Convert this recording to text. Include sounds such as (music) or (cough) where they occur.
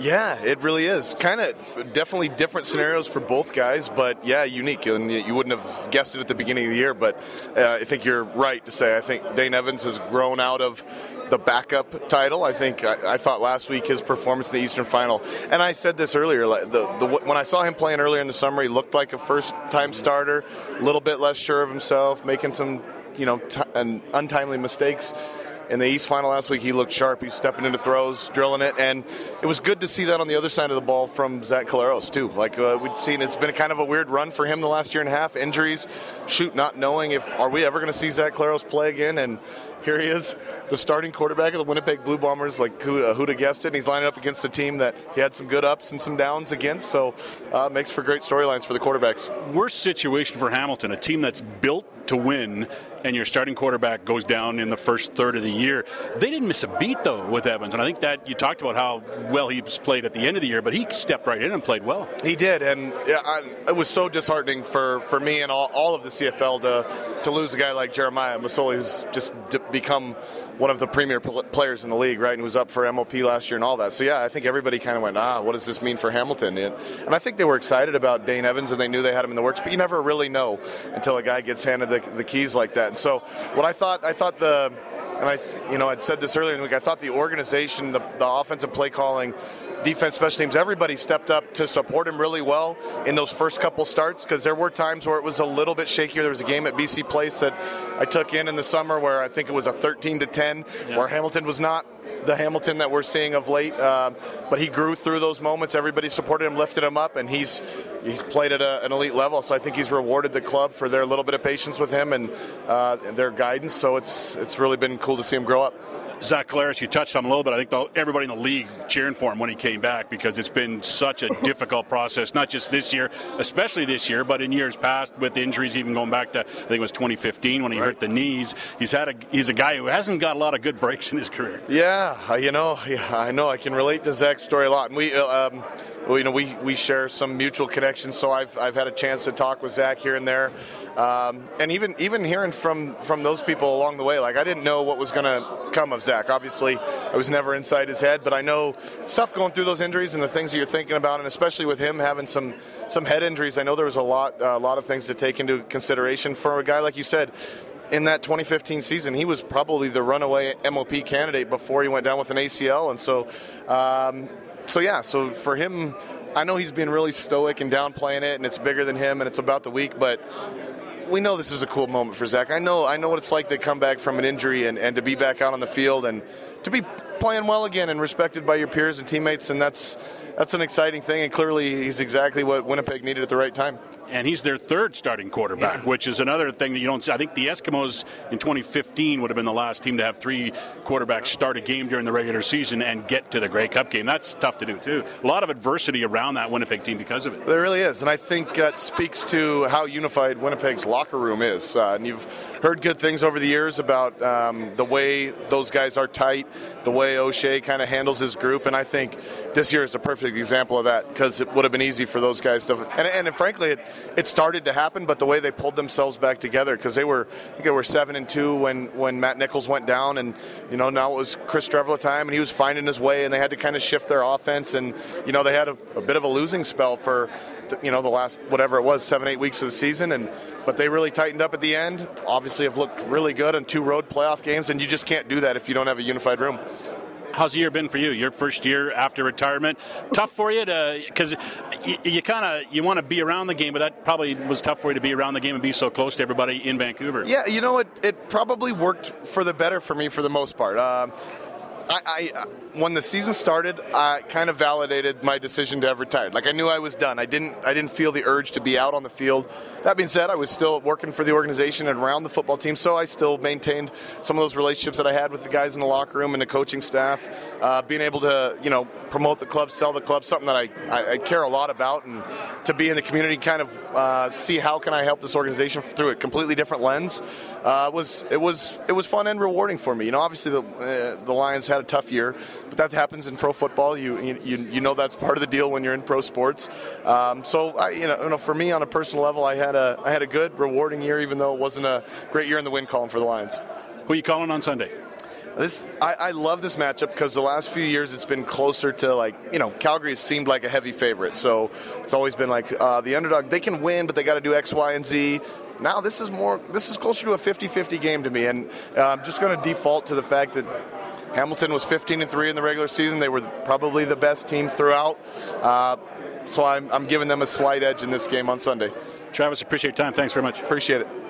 Yeah, it really is. Kind of definitely different scenarios for both guys, but yeah, unique. And you wouldn't have guessed it at the beginning of the year, but uh, I think you're right to say I think Dane Evans has grown out of the backup title. I think I, I, thought last week his performance in the Eastern Final, and I said this earlier. The, the, when I saw him playing earlier in the summer, he looked like a first-time starter, a little bit less sure of himself, making some you know t- untimely mistakes in the East final last week, he looked sharp. He's stepping into throws, drilling it, and it was good to see that on the other side of the ball from Zach Collaros too. Like uh, we'd seen, it's been kind of a weird run for him the last year and a half. Injuries, shoot, not knowing if are we ever going to see Zach Collaros play again, and here he is, the starting quarterback of the Winnipeg Blue Bombers. Like uh, who'd have guessed it? And he's lining up against a team that he had some good ups and some downs against. So uh, makes for great storylines for the quarterbacks. Worst situation for Hamilton, a team that's built to win, and your starting quarterback goes down in the first third of the year. They didn't miss a beat though with Evans, and I think that you talked about how well he played at the end of the year, but he stepped right in and played well. He did, and yeah, I, it was so disheartening for, for me and all, all of the CFL to to lose a guy like Jeremiah Masoli, who's just become one of the premier players in the league, right? And was up for MOP last year and all that. So yeah, I think everybody kind of went, ah, what does this mean for Hamilton? And, and I think they were excited about Dane Evans and they knew they had him in the works, but you never really know until a guy gets handed the, the keys like that. And so what I thought, I thought the and I, you know, I'd said this earlier in the week. I thought the organization, the, the offensive play calling, defense, special teams, everybody stepped up to support him really well in those first couple starts because there were times where it was a little bit shakier. There was a game at BC Place that I took in in the summer where I think it was a 13 to 10, yeah. where Hamilton was not the Hamilton that we're seeing of late. Uh, but he grew through those moments. Everybody supported him, lifted him up, and he's he's played at a, an elite level. So I think he's rewarded the club for their little bit of patience with him and uh, their guidance. So it's it's really been cool to see him grow up. Zach Collaros, you touched on him a little bit. I think the, everybody in the league cheering for him when he came back because it's been such a (laughs) difficult process, not just this year, especially this year, but in years past with injuries, even going back to I think it was 2015 when he right. hurt the knees. He's had a he's a guy who hasn't got a lot of good breaks in his career. Yeah, you know, yeah, I know I can relate to Zach's story a lot, and we. Uh, um, well, you know, we, we share some mutual connections, so I've, I've had a chance to talk with Zach here and there. Um, and even even hearing from, from those people along the way, like I didn't know what was going to come of Zach. Obviously, I was never inside his head, but I know it's tough going through those injuries and the things that you're thinking about, and especially with him having some some head injuries. I know there was a lot a lot of things to take into consideration for a guy like you said in that 2015 season, he was probably the runaway MOP candidate before he went down with an ACL. And so, um, so yeah, so for him, I know he's been really stoic and downplaying it, and it's bigger than him, and it's about the week, but we know this is a cool moment for Zach. I know I know what it's like to come back from an injury and, and to be back out on the field and to be playing well again and respected by your peers and teammates, and that's that's an exciting thing. And clearly, he's exactly what Winnipeg needed at the right time and he's their third starting quarterback, yeah. which is another thing that you don't see. I think the Eskimos in 2015 would have been the last team to have three quarterbacks start a game during the regular season and get to the Grey Cup game. That's tough to do, too. A lot of adversity around that Winnipeg team because of it. There really is, and I think that speaks to how unified Winnipeg's locker room is. Uh, and you've heard good things over the years about um, the way those guys are tight, the way O'Shea kind of handles his group, and I think this year is a perfect example of that because it would have been easy for those guys to. And, and frankly, it, it started to happen, but the way they pulled themselves back together because they were they were seven and two when when Matt Nichols went down, and you know now it was Chris Streveler time, and he was finding his way, and they had to kind of shift their offense, and you know they had a, a bit of a losing spell for you know the last whatever it was seven eight weeks of the season and but they really tightened up at the end obviously have looked really good in two road playoff games and you just can't do that if you don't have a unified room How's the year been for you? Your first year after retirement, tough for you to because you, you kind of you want to be around the game, but that probably was tough for you to be around the game and be so close to everybody in Vancouver. Yeah, you know it. It probably worked for the better for me for the most part. Uh, I, I, when the season started, I kind of validated my decision to have retired. Like I knew I was done. I didn't I didn't feel the urge to be out on the field. That being said, I was still working for the organization and around the football team, so I still maintained some of those relationships that I had with the guys in the locker room and the coaching staff. Uh, being able to you know promote the club, sell the club, something that I, I, I care a lot about, and to be in the community, kind of uh, see how can I help this organization through a completely different lens. Uh, was it was it was fun and rewarding for me. You know, obviously the uh, the Lions had a tough year, but that happens in pro football. You you, you know that's part of the deal when you're in pro sports. Um, so I, you know, you know, for me on a personal level, I had a I had a good, rewarding year, even though it wasn't a great year in the win column for the Lions. Who are you calling on Sunday? This I, I love this matchup because the last few years it's been closer to like you know Calgary has seemed like a heavy favorite, so it's always been like uh, the underdog. They can win, but they got to do X, Y, and Z. Now this is more. This is closer to a 50-50 game to me, and uh, I'm just going to default to the fact that Hamilton was 15 and three in the regular season. They were probably the best team throughout. Uh, so I'm, I'm giving them a slight edge in this game on Sunday. Travis, appreciate your time. Thanks very much. Appreciate it.